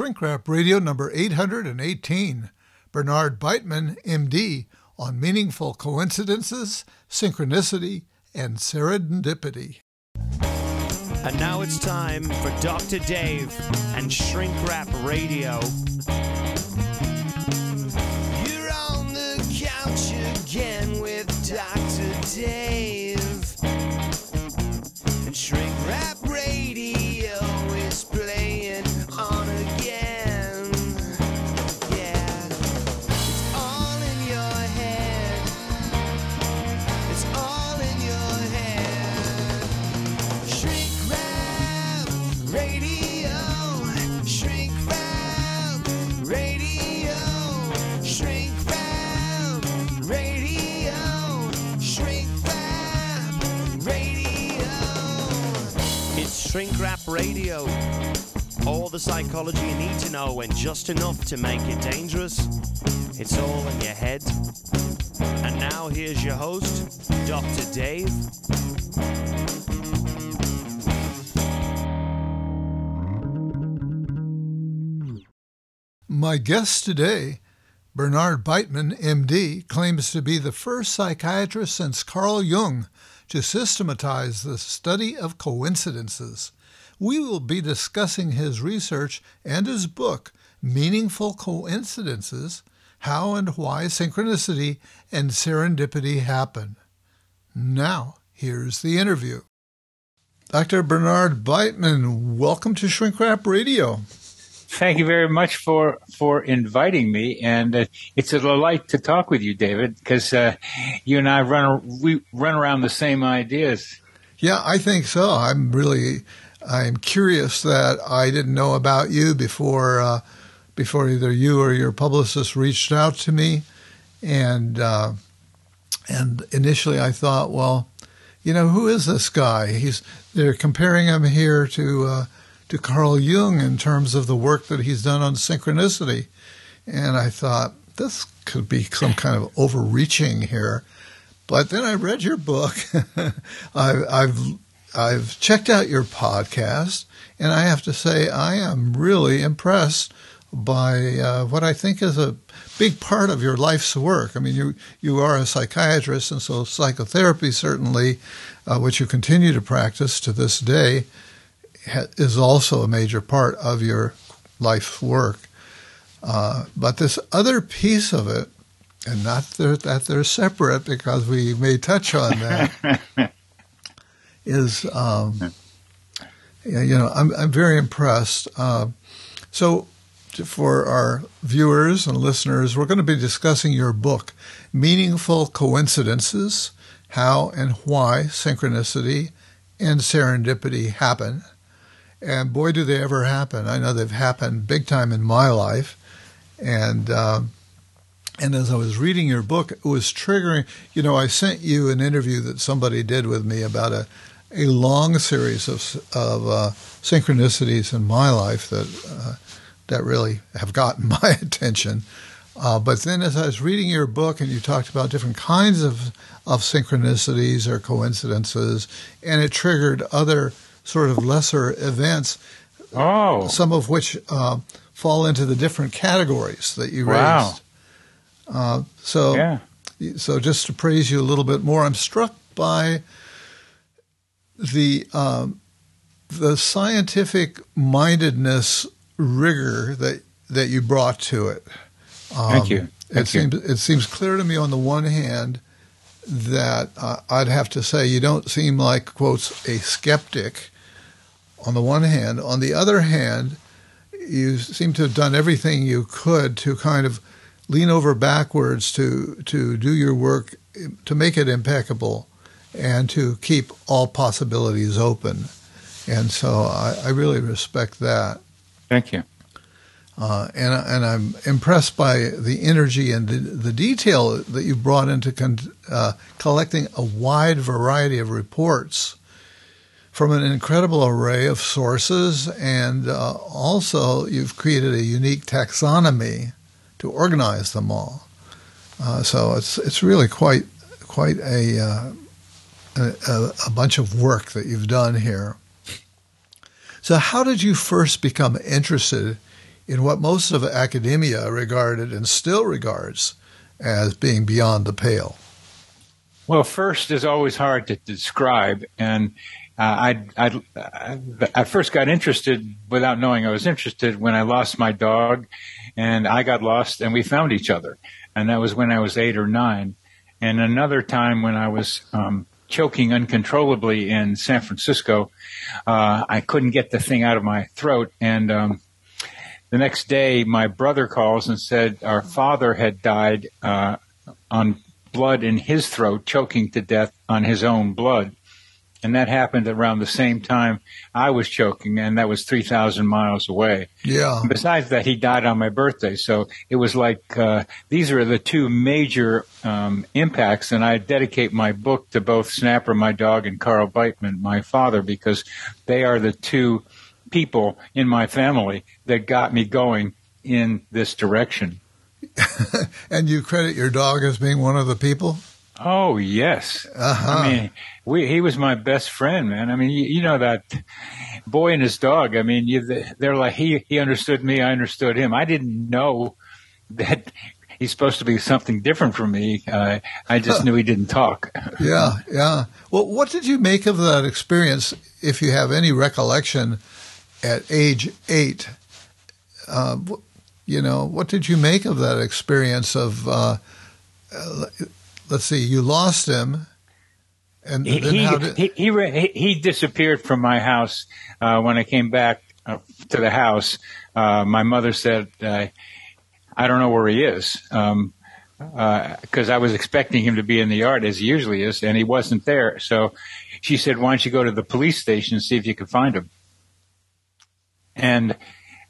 Shrink Rap Radio number 818. Bernard Beitman, MD, on meaningful coincidences, synchronicity, and serendipity. And now it's time for Dr. Dave and Shrink Rap Radio. Shrink Rap Radio. All the psychology you need to know and just enough to make it dangerous. It's all in your head. And now here's your host, Dr. Dave. My guest today, Bernard Beitman, MD, claims to be the first psychiatrist since Carl Jung to systematize the study of coincidences. We will be discussing his research and his book, Meaningful Coincidences How and Why Synchronicity and Serendipity Happen. Now, here's the interview. Dr. Bernard Beitman, welcome to Shrink Rap Radio. Thank you very much for for inviting me, and uh, it's a delight to talk with you, David, because uh, you and I run we run around the same ideas. Yeah, I think so. I'm really, I'm curious that I didn't know about you before, uh, before either you or your publicist reached out to me, and uh, and initially I thought, well, you know, who is this guy? He's they're comparing him here to uh, to Carl Jung in terms of the work that he's done on synchronicity, and I thought this could be some kind of overreaching here. But then I read your book. I've, I've I've checked out your podcast, and I have to say I am really impressed by uh, what I think is a big part of your life's work. I mean, you you are a psychiatrist, and so psychotherapy certainly, uh, which you continue to practice to this day, ha- is also a major part of your life's work. Uh, but this other piece of it, and not that that they're separate because we may touch on that, is um, you know I'm I'm very impressed. Uh, so for our viewers and listeners, we're going to be discussing your book, Meaningful Coincidences: How and Why Synchronicity and Serendipity Happen. And boy, do they ever happen! I know they've happened big time in my life, and. Um, and as I was reading your book, it was triggering. You know, I sent you an interview that somebody did with me about a, a long series of, of uh, synchronicities in my life that uh, that really have gotten my attention. Uh, but then, as I was reading your book, and you talked about different kinds of of synchronicities or coincidences, and it triggered other sort of lesser events. Oh, some of which uh, fall into the different categories that you Wow. raised. Uh, so, yeah. so just to praise you a little bit more, I'm struck by the um, the scientific mindedness rigor that that you brought to it. Um, Thank you. Thank it you. seems it seems clear to me on the one hand that uh, I'd have to say you don't seem like quotes a skeptic. On the one hand, on the other hand, you seem to have done everything you could to kind of lean over backwards to to do your work to make it impeccable and to keep all possibilities open. And so I, I really respect that. Thank you. Uh, and and I'm impressed by the energy and the, the detail that you brought into con- uh, collecting a wide variety of reports from an incredible array of sources, and uh, also you've created a unique taxonomy to organize them all. Uh, so it's it's really quite quite a, uh, a a bunch of work that you've done here. So how did you first become interested in what most of academia regarded and still regards as being beyond the pale? Well, first is always hard to describe, and I, I, I first got interested without knowing I was interested when I lost my dog, and I got lost, and we found each other, and that was when I was eight or nine, and another time when I was um, choking uncontrollably in San Francisco, uh, I couldn't get the thing out of my throat, and um, the next day, my brother calls and said our father had died uh, on blood in his throat, choking to death on his own blood. And that happened around the same time I was choking, and that was 3,000 miles away. Yeah. And besides that, he died on my birthday. So it was like uh, these are the two major um, impacts. And I dedicate my book to both Snapper, my dog, and Carl Beitman, my father, because they are the two people in my family that got me going in this direction. and you credit your dog as being one of the people? Oh yes. Uh-huh. I mean, we, he was my best friend, man. I mean, you, you know that boy and his dog. I mean, you, they're like he he understood me, I understood him. I didn't know that he's supposed to be something different from me. Uh, I just knew he didn't talk. yeah, yeah. Well, what did you make of that experience, if you have any recollection? at age eight. Uh, you know, what did you make of that experience of? Uh, uh, let's see, you lost him, and he did- he, he, he disappeared from my house uh, when I came back uh, to the house. Uh, my mother said, "I don't know where he is." Um, because I was expecting him to be in the yard as he usually is, and he wasn't there. So she said, "Why don't you go to the police station and see if you can find him?" And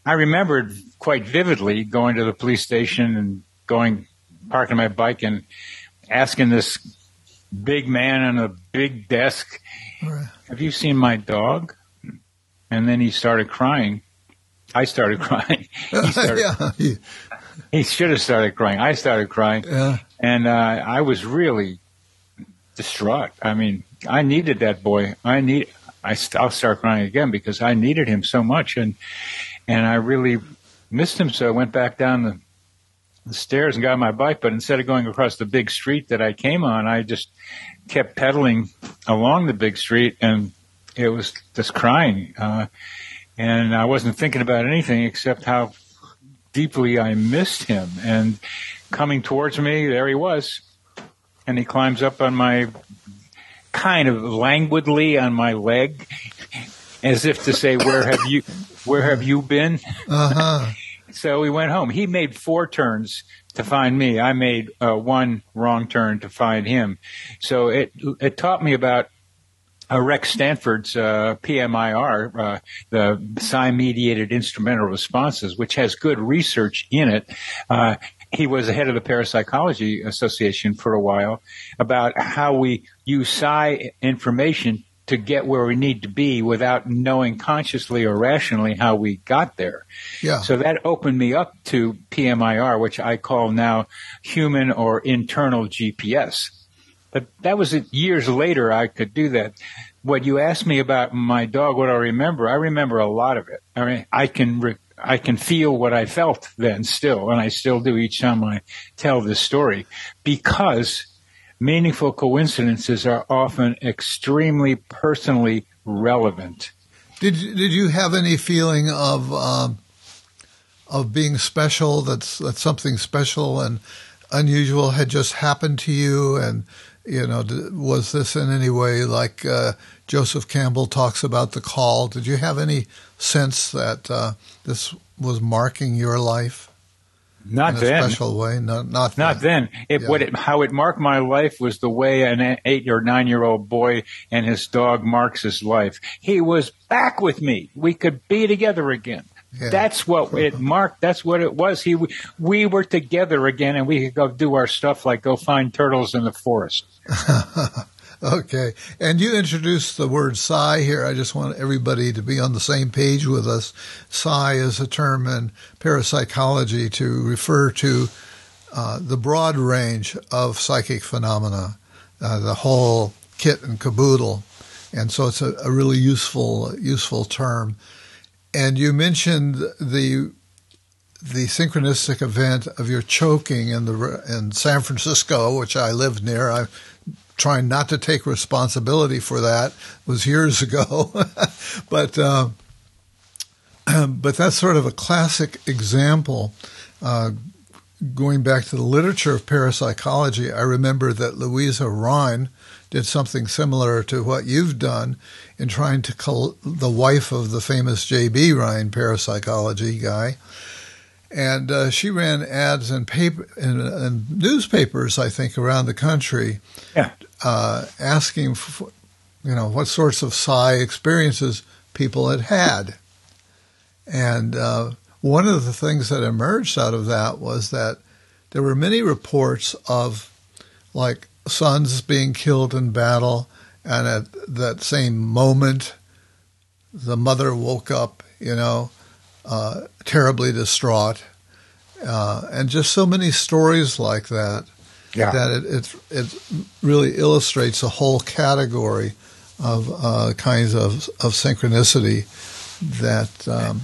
I remembered quite vividly going to the police station and going, parking my bike and asking this big man on a big desk, have you seen my dog? And then he started crying. I started crying. He, started, yeah. he should have started crying. I started crying. Yeah. And uh, I was really distraught. I mean, I needed that boy. I need I I'll start crying again because I needed him so much, and and I really missed him. So I went back down the, the stairs and got my bike, but instead of going across the big street that I came on, I just kept pedaling along the big street, and it was just crying, uh, and I wasn't thinking about anything except how deeply I missed him. And coming towards me, there he was, and he climbs up on my kind of languidly on my leg, as if to say, "Where have you, where have you been?" Uh-huh. So we went home. He made four turns to find me. I made uh, one wrong turn to find him. So it it taught me about uh, Rex Stanford's uh, PMIR, uh, the psi mediated instrumental responses, which has good research in it. Uh, he was the head of the Parapsychology Association for a while about how we use psi information to get where we need to be without knowing consciously or rationally how we got there. Yeah. So that opened me up to PMIR, which I call now human or internal GPS. But that was years later I could do that. What you asked me about my dog, what I remember, I remember a lot of it. I mean, I can re- I can feel what I felt then still, and I still do each time I tell this story, because meaningful coincidences are often extremely personally relevant. Did did you have any feeling of um, of being special? That's that something special and unusual had just happened to you, and you know, was this in any way like uh, Joseph Campbell talks about the call? Did you have any sense that uh, this was marking your life? Not then. special way. Not not not then. It, Yeah. what it, how it marked my life was the way an eight or nine year old boy and his dog marks his life. He was back with me. We could be together again. Yeah. That's what it marked. That's what it was. He, we were together again, and we could go do our stuff like go find turtles in the forest. Okay. And you introduced the word psi here. I just want everybody to be on the same page with us. Psi is a term in parapsychology to refer to uh, the broad range of psychic phenomena, uh, the whole kit and caboodle. And so it's a, a really useful, useful term. And you mentioned the the synchronistic event of your choking in the in San Francisco, which I lived near. I trying not to take responsibility for that was years ago, but uh, but that's sort of a classic example. Uh, going back to the literature of parapsychology, I remember that Louisa Rhine did something similar to what you've done in trying to call the wife of the famous J.B. Rhine parapsychology guy. And uh, she ran ads in paper in, in, newspapers, I think, around the country, yeah. uh, asking, for, you know, what sorts of psi experiences people had had. And uh, one of the things that emerged out of that was that there were many reports of, like, sons being killed in battle, and at that same moment, the mother woke up, you know, uh, terribly distraught, uh, and just so many stories like that. Yeah. That it, it it really illustrates a whole category of uh, kinds of of synchronicity that um,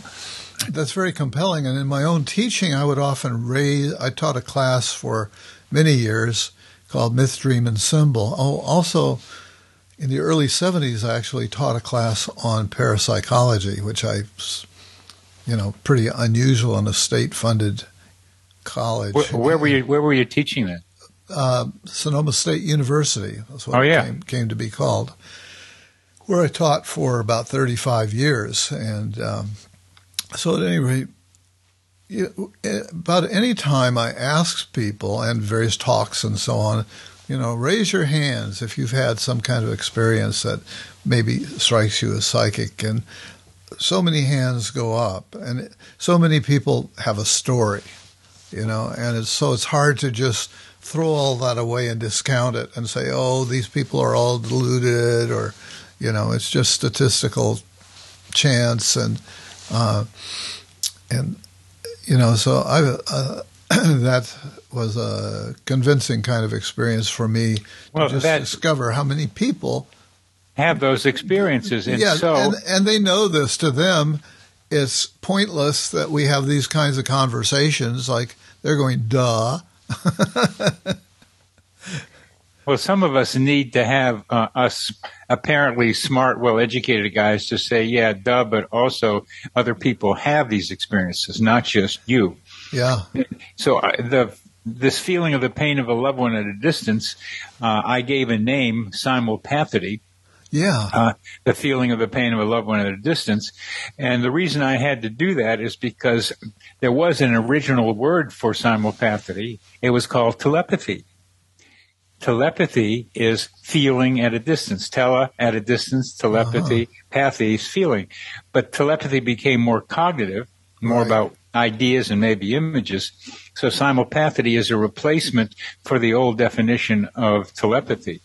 that's very compelling. And in my own teaching, I would often raise. I taught a class for many years called Myth, Dream, and Symbol. Oh, also in the early 70s, I actually taught a class on parapsychology, which I, you know, pretty unusual in a state-funded college. Where, where were you? Where were you teaching that? Uh, Sonoma State University. That's what oh, yeah. it came, came, to be called. Where I taught for about 35 years, and um, so at any rate, you, about any time I ask people and various talks and so on, you know, raise your hands if you've had some kind of experience that maybe strikes you as psychic. And so many hands go up, and so many people have a story, you know, and it's so it's hard to just throw all that away and discount it and say, oh, these people are all deluded, or, you know, it's just statistical chance and. Uh, and you know, so I uh, that was a convincing kind of experience for me well, to just that, discover how many people have those experiences. And yeah, so, and, and they know this. To them, it's pointless that we have these kinds of conversations. Like they're going, "Duh." well, some of us need to have uh, us apparently smart, well-educated guys to say, "Yeah, duh," but also other people have these experiences, not just you. Yeah. So uh, the this feeling of the pain of a loved one at a distance, uh, I gave a name, simulpathity. Yeah. Uh, the feeling of the pain of a loved one at a distance. And the reason I had to do that is because there was an original word for simulpathity. It was called telepathy. Telepathy is feeling at a distance. Tele at a distance, telepathy, uh-huh. pathy is feeling. But telepathy became more cognitive, more right. about ideas and maybe images. So simulpathity is a replacement for the old definition of telepathy.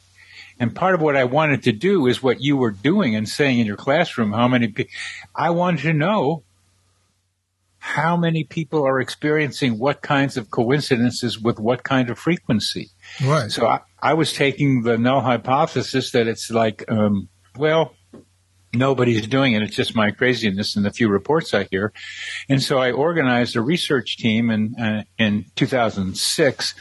And part of what I wanted to do is what you were doing and saying in your classroom, how many people, I wanted to know how many people are experiencing what kinds of coincidences with what kind of frequency. Right. So I, I was taking the null hypothesis that it's like, um, well, nobody's doing it. It's just my craziness and the few reports I hear. And so I organized a research team in, uh, in 2006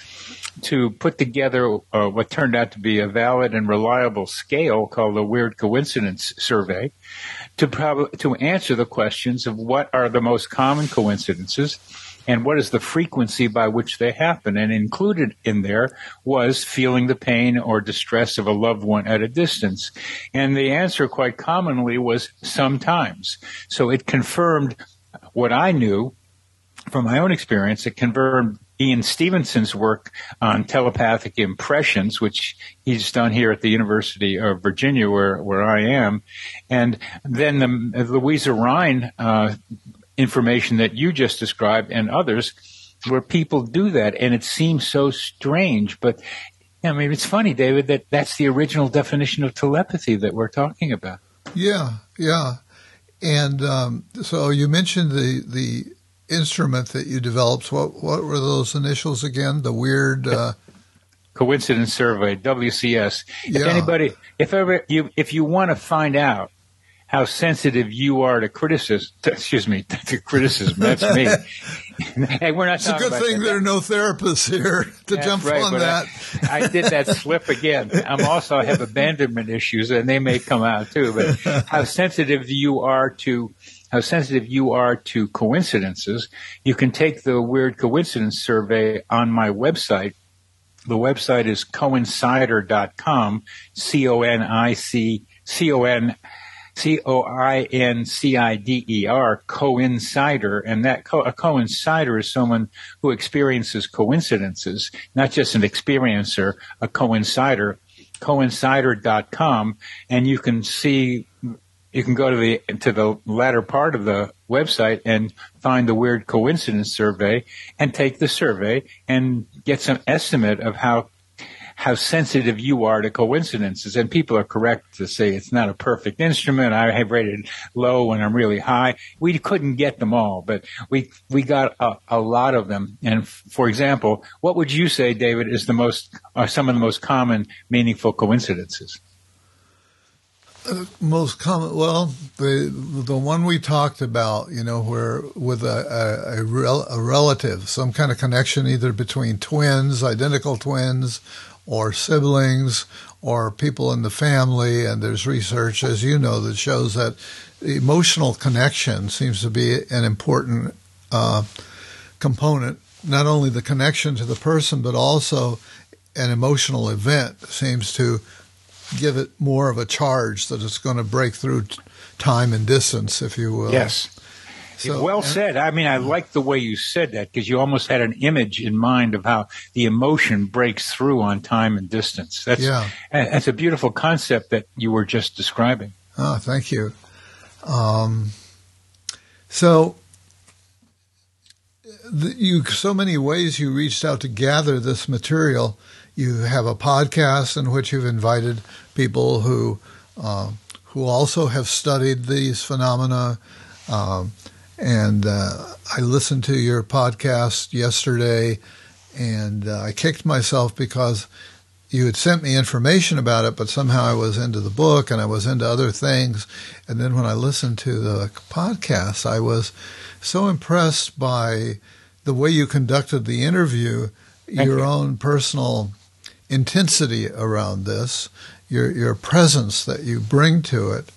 to put together uh, what turned out to be a valid and reliable scale called the Weird Coincidence Survey to prob- to answer the questions of what are the most common coincidences and what is the frequency by which they happen. And included in there was feeling the pain or distress of a loved one at a distance. And the answer quite commonly was sometimes. So it confirmed what I knew from my own experience. It confirmed Ian Stevenson's work on telepathic impressions, which he's done here at the University of Virginia, where, where I am. And then the Louisa Rhine uh, information that you just described and others where people do that and it seems so strange but I mean it's funny David that that's the original definition of telepathy that we're talking about yeah yeah and um, so you mentioned the the instrument that you developed what what were those initials again the weird uh... coincidence survey WCS yeah. if anybody if ever you if you want to find out how sensitive you are to criticism. Excuse me, to criticism. That's me. hey, we're not. It's a good thing that. there are no therapists here to That's jump right, on that. I, I, did that slip again. I'm also I have abandonment issues, and they may come out too. But how sensitive you are to how sensitive you are to coincidences, you can take the weird coincidence survey on my website. The website is coincider.com, C O N I C C O N C O I N C I D E R, coincider. And that co- a coincider is someone who experiences coincidences, not just an experiencer, a coincider. Coincider.com, and you can see you can go to the to the latter part of the website and find the weird coincidence survey and take the survey and get some estimate of how how sensitive you are to coincidences. And people are correct to say it's not a perfect instrument. I have rated low when I'm really high. We couldn't get them all, but we we got a, a lot of them. And f- for example, what would you say, David, is the most are some of the most common meaningful coincidences? Most common well the the one we talked about you know where with a a, a, rel, a, relative some kind of connection either between twins identical twins or siblings or people in the family and there's research as you know that shows that emotional connection seems to be an important uh, component. Not only the connection to the person but also an emotional event seems to give it more of a charge that it's going to break through time and distance, if you will. Yes. So, well said. I mean, I like the way you said that because you almost had an image in mind of how the emotion breaks through on time and distance. That's, yeah. that's a beautiful concept that you were just describing. Oh, thank you. Um, so, the, you so many ways you reached out to gather this material. You have a podcast in which you've invited people who uh, who also have studied these phenomena. Um, and uh, I listened to your podcast yesterday, and uh, I kicked myself because you had sent me information about it, but somehow I was into the book and I was into other things. And then when I listened to the podcast, I was so impressed by the way you conducted the interview, Thank your you. own personal intensity around this, your your presence that you bring to it,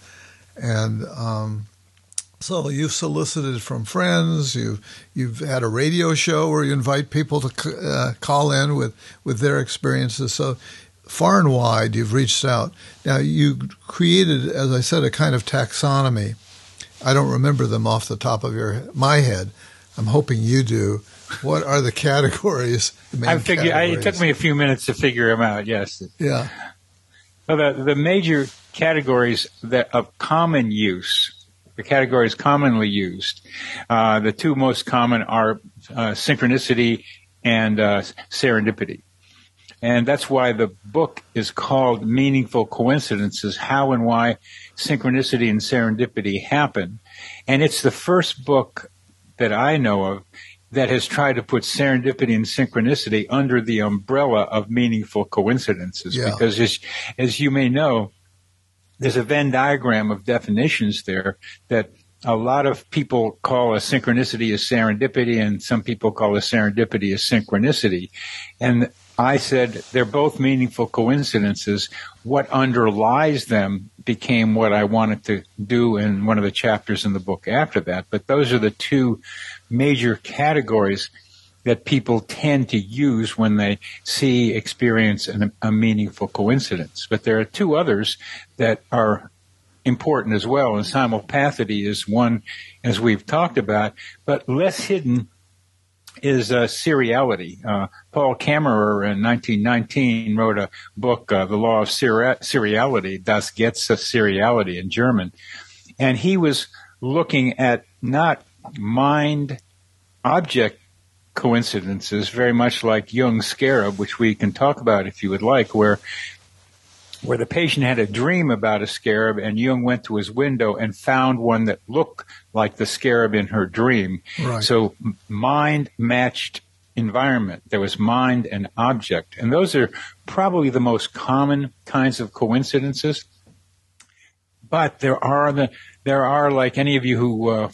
and um, so you've solicited from friends. You've you've had a radio show where you invite people to uh, call in with with their experiences. So far and wide, you've reached out. Now you created, as I said, a kind of taxonomy. I don't remember them off the top of your my head. I'm hoping you do what are the categories? I figured it took me a few minutes to figure them out. Yes. Yeah. Well, the the major categories that of common use, the categories commonly used, uh, the two most common are uh, synchronicity and uh, serendipity. And that's why the book is called Meaningful Coincidences How and Why Synchronicity and Serendipity Happen. And it's the first book that I know of that has tried to put serendipity and synchronicity under the umbrella of meaningful coincidences. Yeah. Because as, as you may know, there's a Venn diagram of definitions there that a lot of people call a synchronicity as serendipity and some people call a serendipity as synchronicity. And I said they're both meaningful coincidences. What underlies them became what I wanted to do in one of the chapters in the book after that. But those are the two major categories that people tend to use when they see, experience an, a meaningful coincidence. But there are two others that are important as well, and simulpathity is one, as we've talked about, but less hidden is uh, seriality. Uh, Paul Kammerer in 1919 wrote a book, uh, The Law of Seriality, Das Gesetz Seriality in German, and he was looking at not mind object coincidences, very much like Jung's scarab, which we can talk about if you would like, where where the patient had a dream about a scarab and Jung went to his window and found one that looked like the scarab in her dream. Right. So mind matched environment. There was mind and object. And those are probably the most common kinds of coincidences. But there are the, there are like any of you who uh,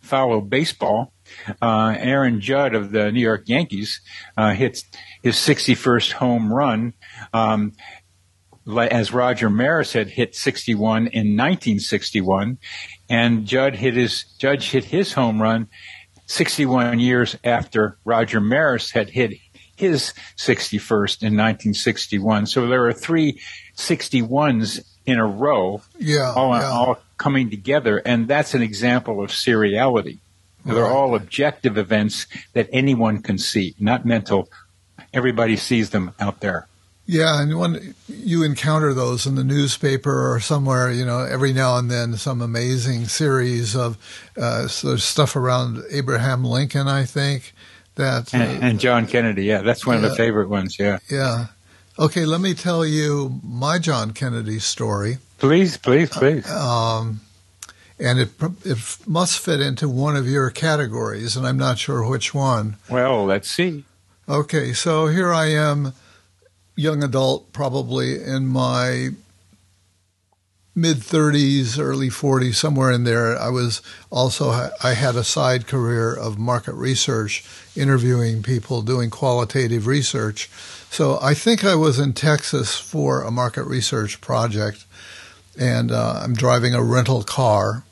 follow baseball, uh, Aaron Judd of the New York Yankees uh, hits his 61st home run. Um, as Roger Maris had hit 61 in 1961, and Judd hit his Judge hit his home run 61 years after Roger Maris had hit his 61st in 1961. So there are three 61s in a row, yeah, all, yeah. all coming together, and that's an example of seriality. They're all objective events that anyone can see, not mental. Everybody sees them out there. Yeah, and when you encounter those in the newspaper or somewhere, you know, every now and then some amazing series of uh, so stuff around Abraham Lincoln, I think. That uh, And, and John Kennedy, yeah, that's one of Yeah. the favorite ones. Yeah, yeah. Okay, let me tell you my John Kennedy story, please, please, please. um, and it it must fit into one of your categories, and I'm not sure which one. well, let's see. Okay, so here I am, young adult, probably in my mid 30s, early 40s, somewhere in there. I was also I had a side career of market research, interviewing people, doing qualitative research. So I think I was in Texas for a market research project, and uh, I'm driving a rental car,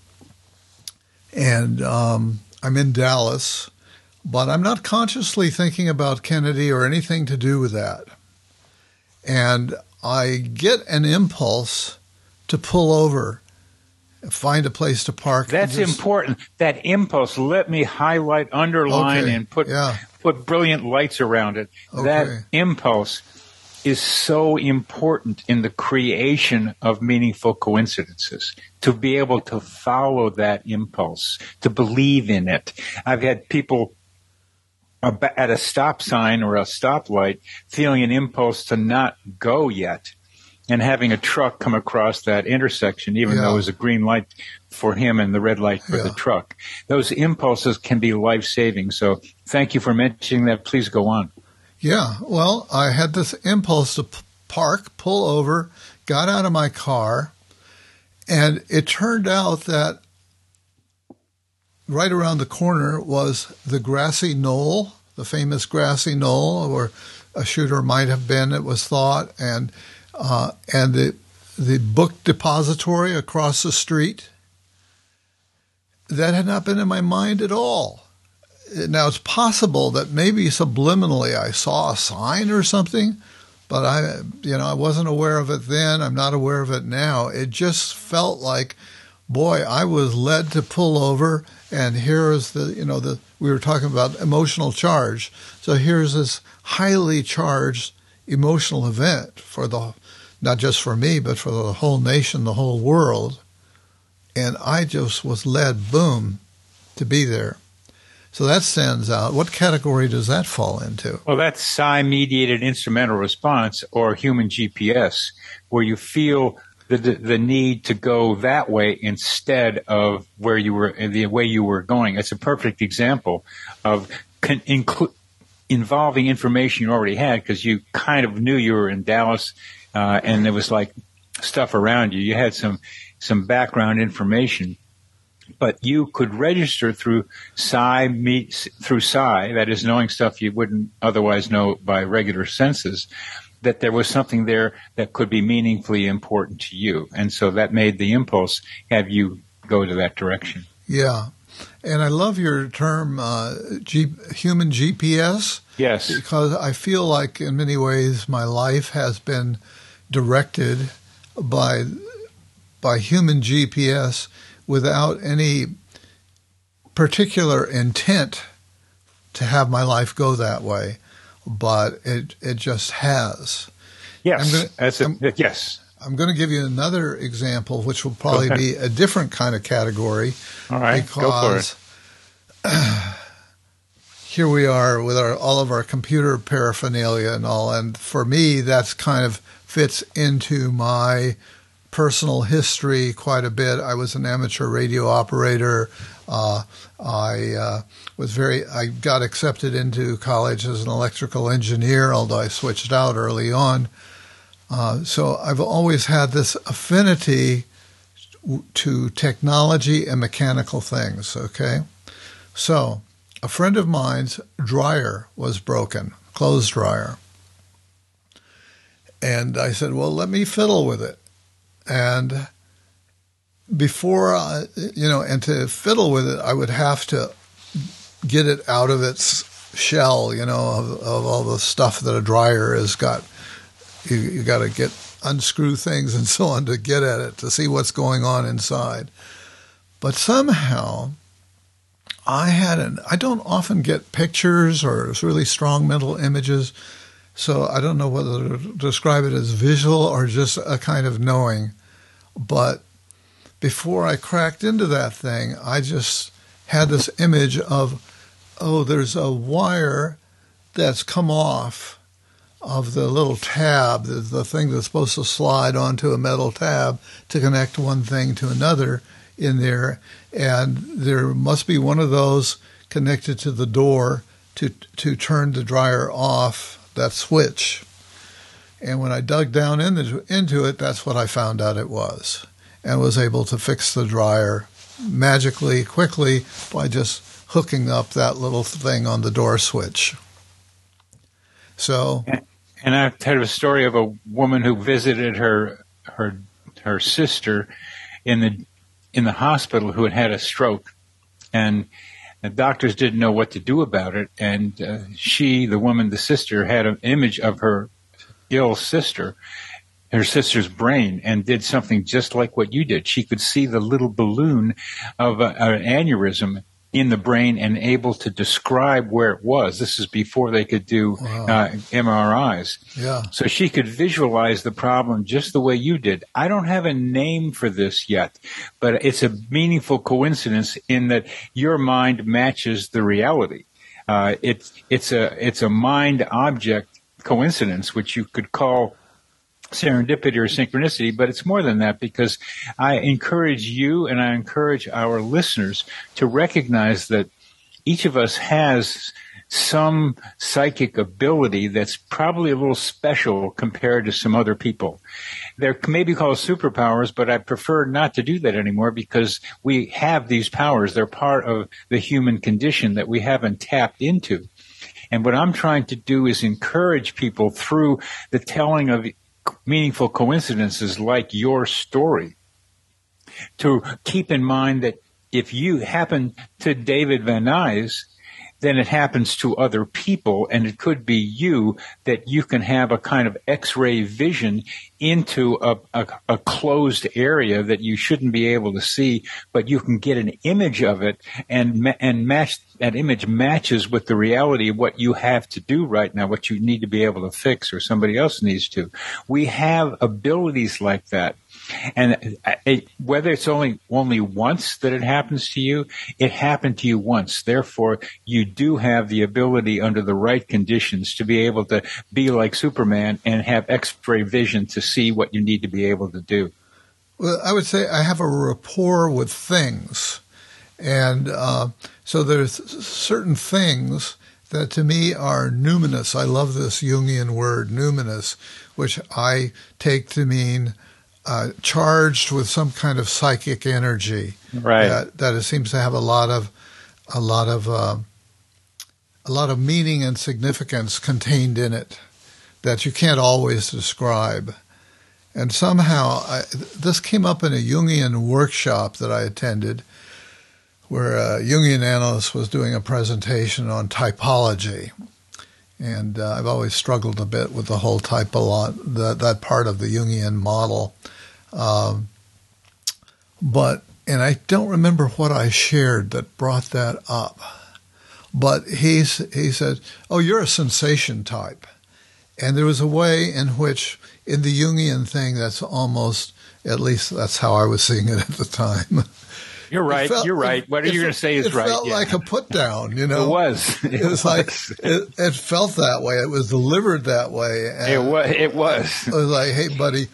and um, I'm in Dallas but I'm not consciously thinking about Kennedy or anything to do with that. And I get an impulse to pull over, find a place to park. That's just- important. That impulse. Let me highlight, underline, Okay, and put yeah. put brilliant lights around it. Okay. That impulse is so important in the creation of meaningful coincidences. To be able to follow that impulse, to believe in it. I've had people at a stop sign or a stoplight feeling an impulse to not go yet and having a truck come across that intersection, even Yeah. though it was a green light for him and the red light for the truck. Those impulses can be life saving. So thank you for mentioning that. Please go on. Yeah, well, I had this impulse to park, pull over, got out of my car, and it turned out that right around the corner was the grassy knoll, the famous grassy knoll, where a shooter might have been. It was thought, and uh, and the the book depository across the street. That had not been in my mind at all. Now it's possible that maybe subliminally I saw a sign or something, but I, you know, I wasn't aware of it then. I'm not aware of it now. It just felt like, boy, I was led to pull over, and here is the, you know, the we were talking about emotional charge. So here's this highly charged emotional event for the, not just for me, but for the whole nation, the whole world, and I just was led, boom, to be there. So that stands out. What category does that fall into? Well, that's psi mediated instrumental response or human GPS, where you feel the, the, the need to go that way instead of where you were, the way you were going. It's a perfect example of con- involving information you already had because you kind of knew you were in Dallas uh, and there was like stuff around you. You had some, some background information but you could register through psi meet through psi that is knowing stuff you wouldn't otherwise know by regular senses that there was something there that could be meaningfully important to you. And so that made the impulse have you go to that direction. Yeah. And I love your term, uh, G- human GPS, yes. Because I feel like in many ways my life has been directed by by human GPS without any particular intent to have my life go that way, but it it just has. yes I'm gonna- that's a, I'm- yes I'm going to give you another example, which will probably be a different kind of category. all right go for it here we are with our all of our computer paraphernalia and all, and for me, that's kind of fits into my personal history quite a bit. I was an amateur radio operator. Uh, I uh, was very. I got accepted into college as an electrical engineer, although I switched out early on. Uh, so I've always had this affinity to technology and mechanical things. Okay, so a friend of mine's dryer was broken, clothes dryer. And I said, well, let me fiddle with it. And before I, you know, and to fiddle with it, I would have to get it out of its shell, you know, of, of all the stuff that a dryer has got. You, you got to get unscrew things and so on to get at it to see what's going on inside. But somehow, I had an. I don't often get pictures or really strong mental images, so I don't know whether to describe it as visual or just a kind of knowing. But before I cracked into that thing, I just had this image of, oh, there's a wire that's come off of the little tab, the, thing that's supposed to slide onto a metal tab to connect one thing to another in there. And there must be one of those connected to the door to, to turn the dryer off, that switch. And when I dug down into, into it, that's what I found out it was and was able to fix the dryer magically, quickly by just hooking up that little thing on the door switch. So, and I've heard a story of a woman who visited her her her sister in the in the hospital who had had a stroke, and the doctors didn't know what to do about it. And uh, she, the woman, the sister, had an image of her ill sister, her sister's brain and did something just like what you did. She could see the little balloon of a, an aneurysm in the brain and able to describe where it was. This is before they could do wow. uh, MRIs. Yeah. So she could visualize the problem just the way you did. I don't have a name for this yet, but it's a meaningful coincidence in that your mind matches the reality. Uh, it's it's a it's a mind object coincidence, which you could call serendipity or synchronicity, but it's more than that because I encourage you and I encourage our listeners to recognize that each of us has some psychic ability that's probably a little special compared to some other people. They're maybe called superpowers, but I prefer not to do that anymore because we have these powers. They're part of the human condition that we haven't tapped into. And what I'm trying to do is encourage people through the telling of meaningful coincidences like your story. To keep in mind that if you happen to David Van Nuys, then it happens to other people and it could be you that you can have a kind of x-ray vision into a, a, a, closed area that you shouldn't be able to see, but you can get an image of it and, and match that image matches with the reality of what you have to do right now, what you need to be able to fix or somebody else needs to. We have abilities like that. And it, whether it's only only once that it happens to you, it happened to you once. Therefore, you do have the ability under the right conditions to be able to be like Superman and have X-ray vision to see what you need to be able to do. Well, I would say I have a rapport with things, and uh, so there's certain things that to me are numinous. I love this Jungian word, numinous, which I take to mean uh, charged with some kind of psychic energy. Right. That, that it seems to have a lot of a lot of uh, a lot of meaning and significance contained in it that you can't always describe. And somehow, I, this came up in a Jungian workshop that I attended, where a Jungian analyst was doing a presentation on typology. And uh, I've always struggled a bit with the whole typolo- that, that part of the Jungian model. Um, but, and I don't remember what I shared that brought that up. But he's, he said, Oh, you're a sensation type. And there was a way in which, in the Jungian thing, that's almost, at least that's how I was seeing it at the time. You're right. Felt, you're right. What are you going to say is it right. It felt yeah. like a put down, you know. It was. It, it was, like it, it, felt that way. It was delivered that way. it was. It was. It was like, hey, buddy,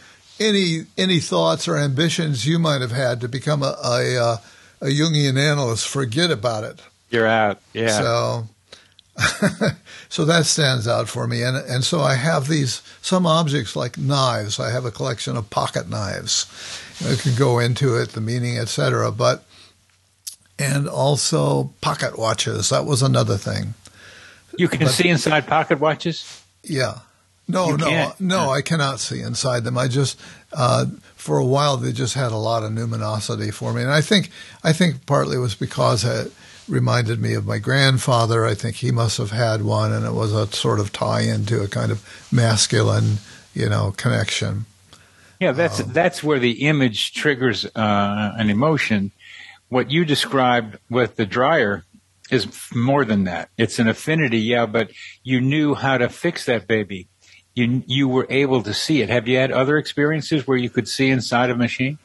any any thoughts or ambitions you might have had to become a a, uh, a Jungian analyst, forget about it. You're out. Yeah. So. so that stands out for me, and and so I have these some objects like knives. I have a collection of pocket knives. I could go into it, the meaning, etc. But and also pocket watches. That was another thing. You can But- see inside pocket watches. Yeah. No, You no, can't. no. I cannot see inside them. I just, uh, for a while, they just had a lot of luminosity for me, and I think, I think partly it was because it reminded me of my grandfather. I think he must have had one, and it was a sort of tie-in to a kind of masculine, you know, connection. Yeah, that's that's where the image triggers uh, an emotion. What you described with the dryer is more than that. It's an affinity, yeah, but you knew how to fix that baby. You you were able to see it. Have you had other experiences where you could see inside a machine?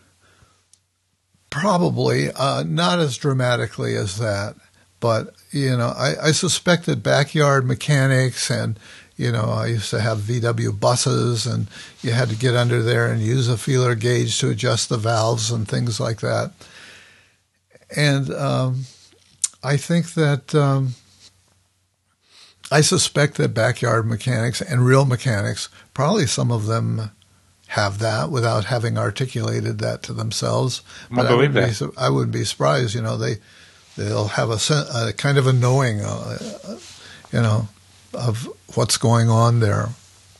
Probably uh, not as dramatically as that, but you know, I, I suspect that backyard mechanics and you know, I used to have VW buses, and you had to get under there and use a feeler gauge to adjust the valves and things like that. And um, I think that um, I suspect that backyard mechanics and real mechanics, probably some of them have that without having articulated that to themselves. I I, wouldn't be, I wouldn't be surprised. You know, they they'll have a, a kind of a knowing, uh, uh, you know, of what's going on there.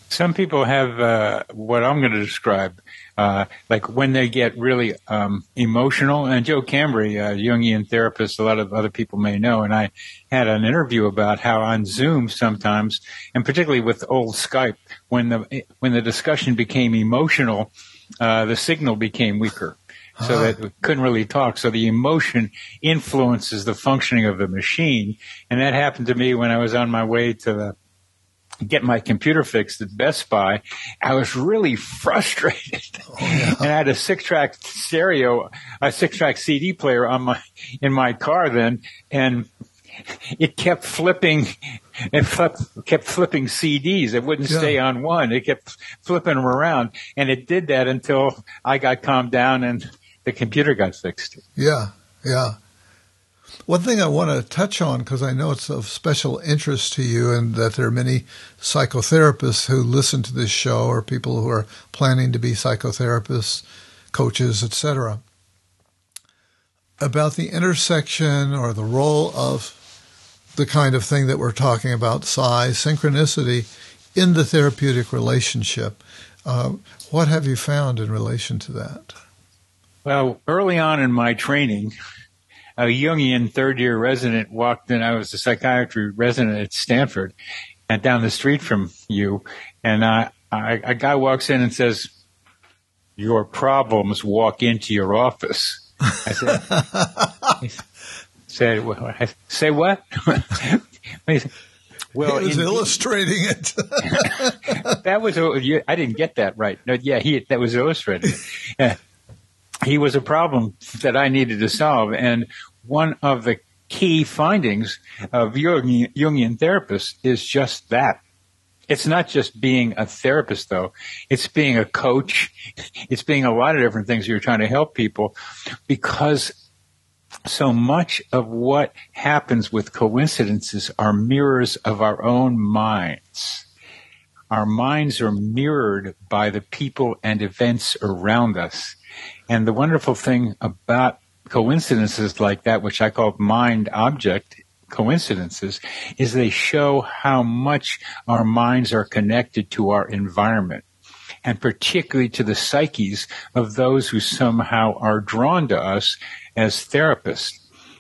Some people have uh, what I'm going to describe, uh, like when they get really um, emotional. And Joe Cambray, a Jungian therapist, a lot of other people may know, and I had an interview about how on Zoom sometimes, and particularly with old Skype, when the when the discussion became emotional, uh, the signal became weaker. So that we couldn't really talk. So the emotion influences the functioning of the machine. And that happened to me when I was on my way to the get my computer fixed at Best Buy, I was really frustrated. Oh, and I had a six track stereo, a six track CD player on my, in my car then, and it kept flipping, it flip, kept flipping CDs. It wouldn't Yeah. stay on one. It kept flipping them around. And it did that until I got calmed down and the computer got fixed. Yeah, yeah. One thing I want to touch on, because I know it's of special interest to you, and that there are many psychotherapists who listen to this show, or people who are planning to be psychotherapists, coaches, etc., about the intersection or the role of the kind of thing that we're talking about, psi, synchronicity, in the therapeutic relationship. Uh, what have you found in relation to that? Well, early on in my training, a Jungian third year resident walked in. I was a psychiatry resident at Stanford and down the street from you. And I, I, a guy walks in and says, Your problems walk into your office. I said, he said well, I say what? Well, he was indeed- illustrating it. that was oh, I didn't get that right. No, yeah, he that was illustrated. He was a problem that I needed to solve, and one of the key findings of Jungian, Jungian therapists is just that. It's not just being a therapist, though. It's being a coach. It's being a lot of different things. You're trying to help people because so much of what happens with coincidences are mirrors of our own minds. Our minds are mirrored by the people and events around us. And the wonderful thing about coincidences like that, which I call mind object coincidences, is they show how much our minds are connected to our environment and particularly to the psyches of those who somehow are drawn to us as therapists.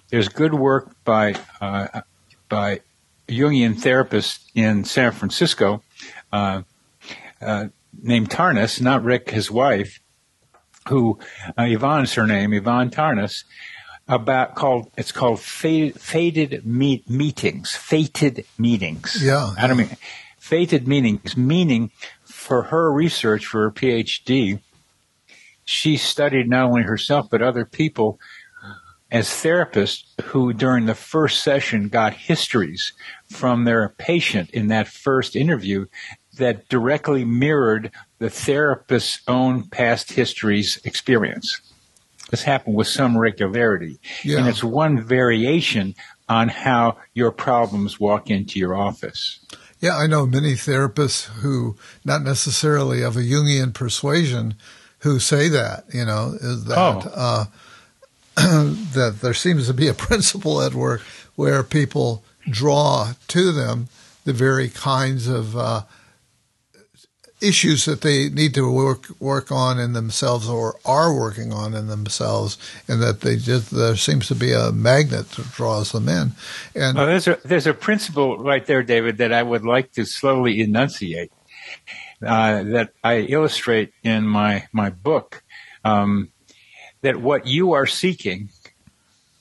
There's good work by uh, by Jungian therapists in San Francisco uh, uh, named Tarnas, not Rick, his wife, who uh, Yvonne's her name, Yvonne Tarnas, about called it's called fated, fated meet, meetings, fated meetings. Yeah. I don't mean fated meetings, meaning for her research for her PhD, she studied not only herself but other people as therapists who during the first session got histories from their patient in that first interview that directly mirrored the therapist's own past histories experience. This happened with some regularity. Yeah. And it's one variation on how your problems walk into your office. Yeah, I know many therapists who, not necessarily of a Jungian persuasion, who say that, you know, is that, Oh. uh, that there seems to be a principle at work where people draw to them the very kinds of uh, issues that they need to work work on in themselves or are working on in themselves, and that they just there seems to be a magnet that draws them in. And there's a there's a principle right there, David, that I would like to slowly enunciate. Uh, that I illustrate in my my book. Um, that what you are seeking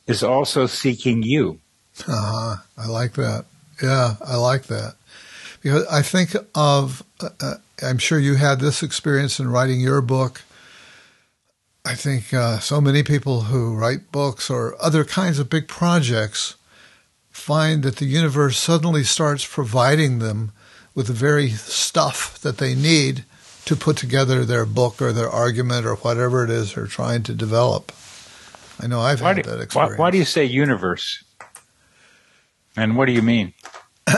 is also seeking you. Uh-huh. I like that. Yeah, I like that. Because I think of uh, I'm sure you had this experience in writing your book. I think uh, so many people who write books or other kinds of big projects find that the universe suddenly starts providing them with the very stuff that they need to put together their book or their argument or whatever it is they're trying to develop. I know I've why had do, that experience. Why, why do you say universe? And what do you mean?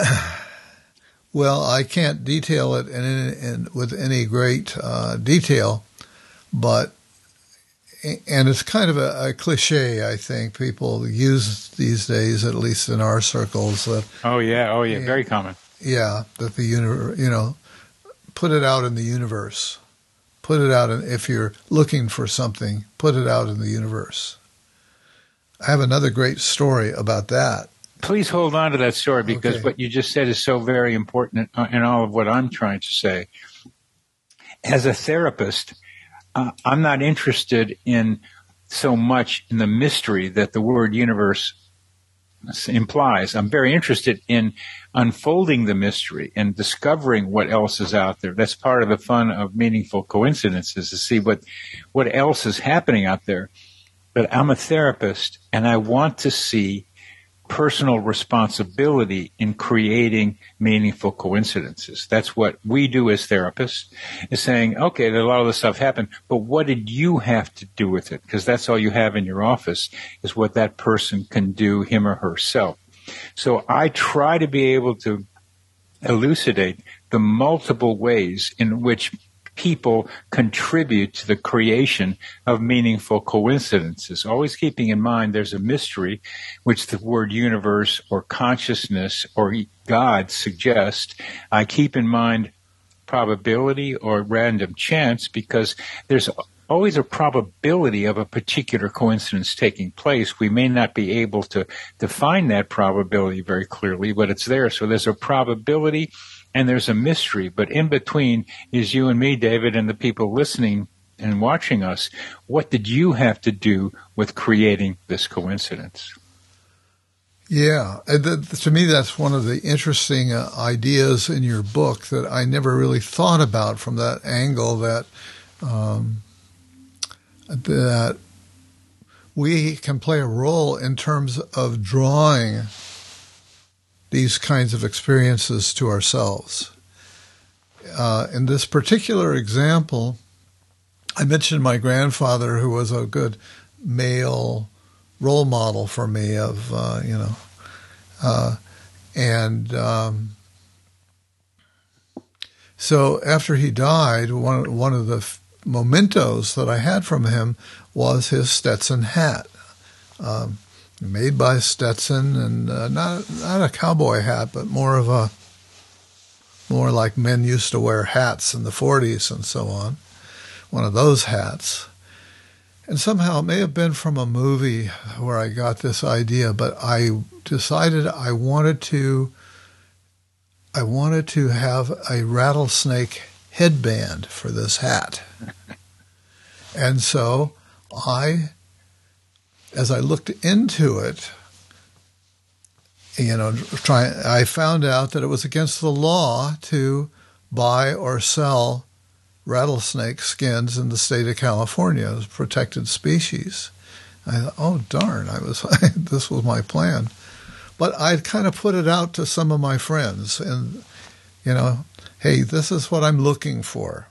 Well, I can't detail it in, in, with any great uh, detail, but and it's kind of a, a, cliche. I think people use these days, at least in our circles. That oh yeah, oh yeah, very common. Yeah, that the universe, you know, put it out in the universe. Put it out, in, if you're looking for something, put it out in the universe. I have another great story about that please hold on to that story because okay. what you just said is so very important in all of what I'm trying to say. As a therapist, uh, I'm not interested in so much in the mystery that the word universe implies. I'm very interested in unfolding the mystery and discovering what else is out there. That's part of the fun of meaningful coincidences to see what what else is happening out there. But I'm a therapist and I want to see personal responsibility in creating meaningful coincidences. That's what we do as therapists is saying, okay, a lot of this stuff happened, but what did you have to do with it? Because that's all you have in your office is what that person can do him or herself. So I try to be able to elucidate the multiple ways in which people contribute to the creation of meaningful coincidences. Always keeping in mind there's a mystery which the word universe or consciousness or God suggests. I keep in mind probability or random chance because there's always a probability of a particular coincidence taking place. We may not be able to define that probability very clearly, but it's there. So there's a probability and there's a mystery. But in between is you and me, David, and the people listening and watching us. What did you have to do with creating this coincidence? Yeah, to me, that's one of the interesting uh, ideas in your book that I never really thought about from that angle. That um, that we can play a role in terms of drawing these kinds of experiences to ourselves. Uh, in this particular example, I mentioned my grandfather, who was a good male role model for me of, uh, you know, uh, and um, so after he died, one one of the mementos that I had from him was his Stetson hat. Um, made by Stetson, and uh, not not a cowboy hat, but more of a more like men used to wear hats in the 40s and so on. One of those hats. And somehow it may have been from a movie where I got this idea, but I decided I wanted to I wanted to have a rattlesnake headband for this hat. and so I as I looked into it, you know, try, I found out that it was against the law to buy or sell rattlesnake skins in the state of California as protected species. I thought, oh darn, I was this was my plan, but I'd kind of put it out to some of my friends, and you know, hey, this is what I'm looking for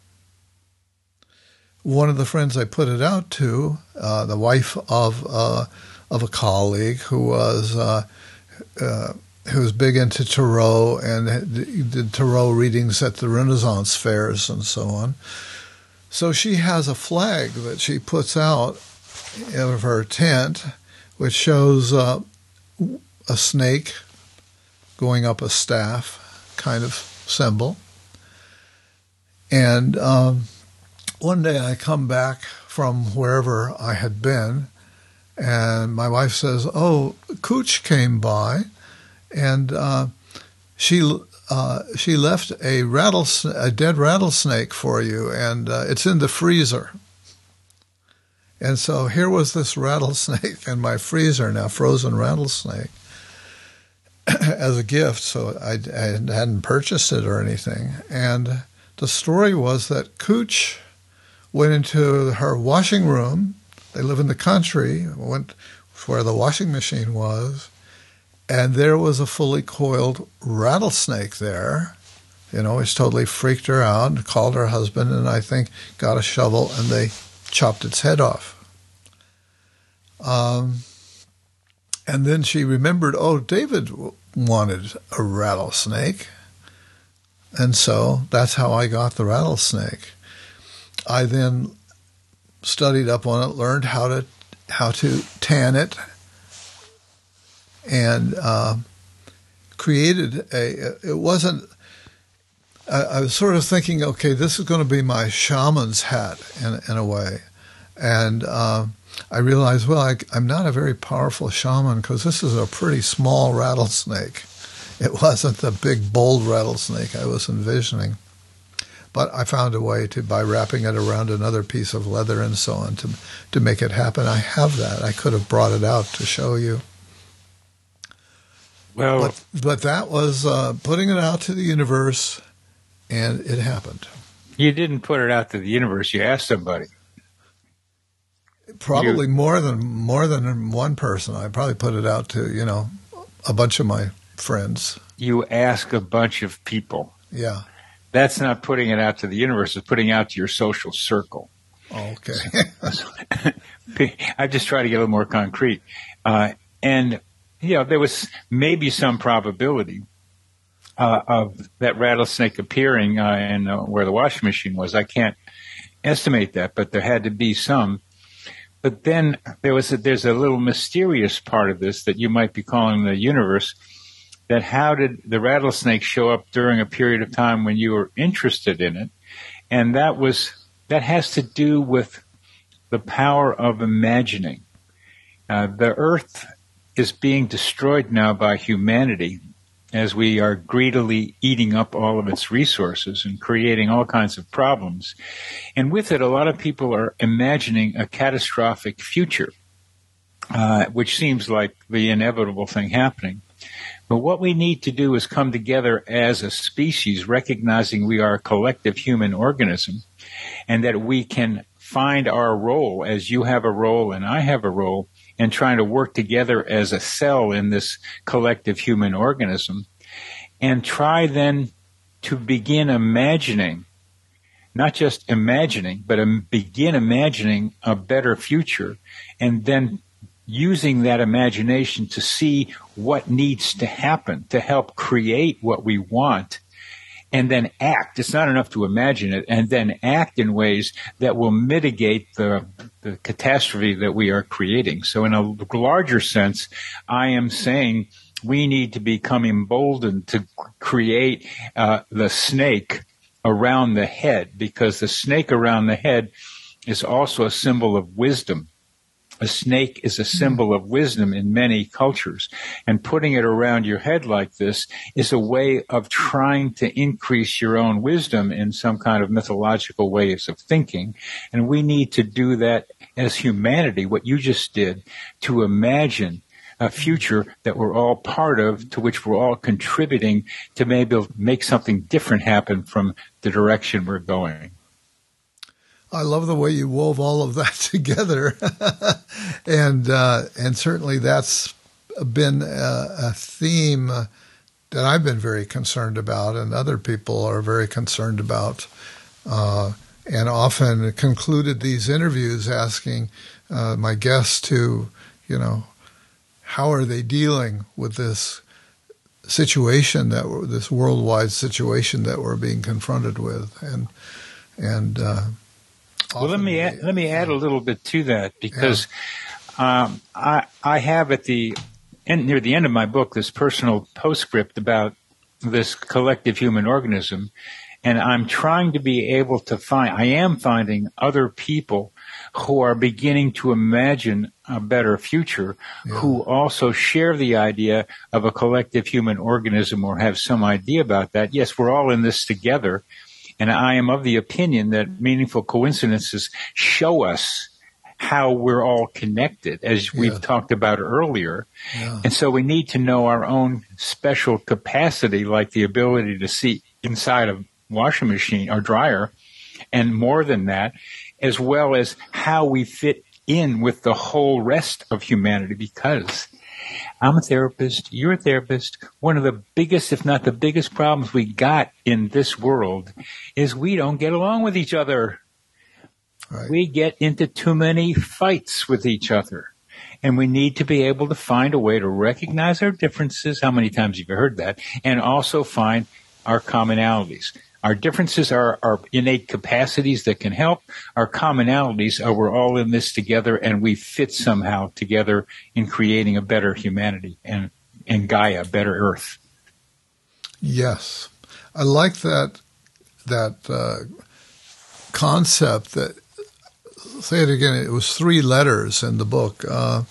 one of the friends I put it out to, uh, the wife of uh, of a colleague who was uh, uh who was big into tarot and did tarot readings at the Renaissance fairs and so on. So she has a flag that she puts out of her tent, which shows uh, a snake going up a staff kind of symbol. And um, one day I come back from wherever I had been, and my wife says, "Oh, Cooch came by, and uh, she uh, she left a rattlesnake, a dead rattlesnake for you, and uh, it's in the freezer." And so here was this rattlesnake in my freezer now, frozen rattlesnake, as a gift. So I, I hadn't purchased it or anything. And the story was that Cooch went into her washing room. They live in the country, went where the washing machine was, and there was a fully coiled rattlesnake there. You know, it's totally freaked her out and called her husband, and I think got a shovel and they chopped its head off. Um, and then she remembered, oh, David wanted a rattlesnake. And so that's how I got the rattlesnake. I then studied up on it, learned how to how to tan it, and uh, created a. It wasn't. I, I, was sort of thinking, okay, this is going to be my shaman's hat in in a way, and uh, I realized, well, I, I'm not a very powerful shaman because this is a pretty small rattlesnake. It wasn't the big, bold rattlesnake I was envisioning. But I found a way to, by wrapping it around another piece of leather and so on, to, to make it happen. I have that. I could have brought it out to show you. Well, but, but that was uh, putting it out to the universe, and it happened. You didn't put it out to the universe. You asked somebody. Probably you, more than more than one person. I probably put it out to you know a bunch of my friends. You ask a bunch of people. Yeah. That's not putting it out to the universe. It's putting it out to your social circle. Okay. I just try to get a little more concrete. Uh, and, you know, there was maybe some probability uh, of that rattlesnake appearing uh, in uh, where the washing machine was. I can't estimate that, but there had to be some. But then there was a, there's a little mysterious part of this that you might be calling the universe that how did the rattlesnake show up during a period of time when you were interested in it? And that was, that has to do with the power of imagining. Uh, the earth is being destroyed now by humanity as we are greedily eating up all of its resources and creating all kinds of problems. And with it, a lot of people are imagining a catastrophic future, uh, which seems like the inevitable thing happening. But what we need to do is come together as a species, recognizing we are a collective human organism and that we can find our role as you have a role and I have a role and trying to work together as a cell in this collective human organism and try then to begin imagining not just imagining, but begin imagining a better future and then using that imagination to see what needs to happen to help create what we want and then act. It's not enough to imagine it and then act in ways that will mitigate the, the catastrophe that we are creating. So in a larger sense, I am saying we need to become emboldened to create uh, the snake around the head because the snake around the head is also a symbol of wisdom a snake is a hmm. symbol of wisdom in many cultures. And putting it around your head like this is a way of trying to increase your own wisdom in some kind of mythological ways of thinking. And we need to do that as humanity, what you just did, to imagine a future that we're all part of, to which we're all contributing to maybe make something different happen from the direction we're going. I love the way you wove all of that together, and uh, and certainly that's been a, a, theme that I've been very concerned about, and other people are very concerned about, uh, and often concluded these interviews asking uh, my guests to, you know, how are they dealing with this situation that this worldwide situation that we're being confronted with, and and uh, well, let me add, let me add a little bit to that because yeah. um, I I have at the end near the end of my book this personal postscript about this collective human organism, and I'm trying to be able to find. I am finding other people who are beginning to imagine a better future, yeah. who also share the idea of a collective human organism or have some idea about that. Yes, we're all in this together. And I am of the opinion that meaningful coincidences show us how we're all connected, as we've yeah. talked about earlier. Yeah. And so we need to know our own special capacity, like the ability to see inside a washing machine or dryer, and more than that, as well as how we fit in with the whole rest of humanity because I'm a therapist, you're a therapist. One of the biggest, if not the biggest problems we got in this world is we don't get along with each other. Right. We get into too many fights with each other. And we need to be able to find a way to recognize our differences. How many times have you heard that? And also find our commonalities. Our differences are our innate capacities that can help. Our commonalities are we're all in this together and we fit somehow together in creating a better humanity and, and Gaia, better earth. Yes. I like that, that uh, concept that, say it again, it was three letters in the book. Uh,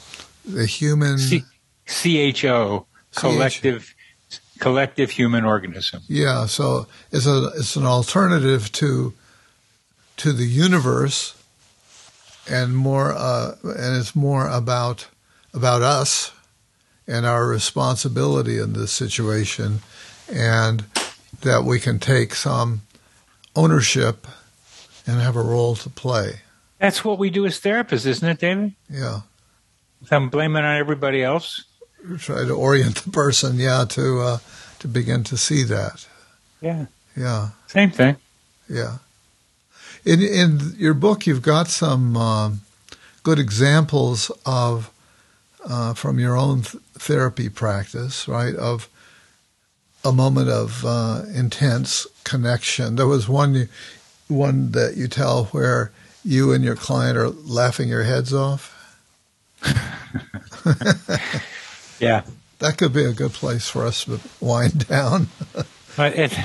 the human. C H O, collective collective human organism. Yeah, so it's a it's an alternative to to the universe, and more uh, and it's more about about us and our responsibility in this situation, and that we can take some ownership and have a role to play. That's what we do as therapists, isn't it, David? Yeah. I'm blaming on everybody else try to orient the person, yeah, to uh, to begin to see that. Yeah. Yeah. Same thing. Yeah. In in your book, you've got some um, good examples of uh, from your own th- therapy practice, right? Of a moment of uh, intense connection. There was one one that you tell where you and your client are laughing your heads off. Yeah. That could be a good place for us to wind down. but it,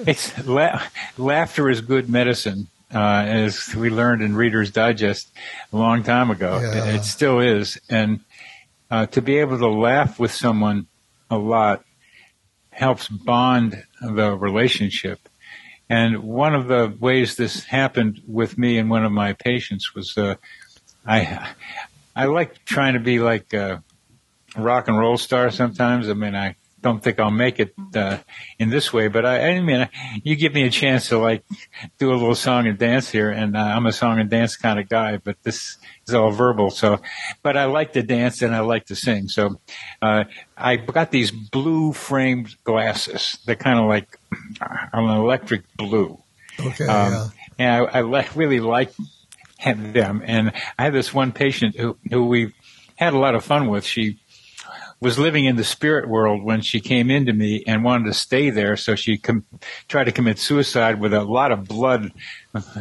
it's la- laughter is good medicine, uh, as we learned in Reader's Digest a long time ago. Yeah. It, it, still is, and uh, to be able to laugh with someone a lot helps bond the relationship. And one of the ways this happened with me and one of my patients was uh, I I like trying to be like uh, rock and roll star sometimes. I mean, I don't think I'll make it uh, in this way, but I, I mean, you give me a chance to like do a little song and dance here, and uh, I'm a song and dance kind of guy, but this is all verbal. So, but I like to dance and I like to sing. So, uh, I got these blue framed glasses. They're kind of like an electric blue. Okay. Um, yeah. And I, I really like them. And I had this one patient who, who we had a lot of fun with. She was living in the spirit world when she came into me and wanted to stay there. So she com- tried to commit suicide with a lot of blood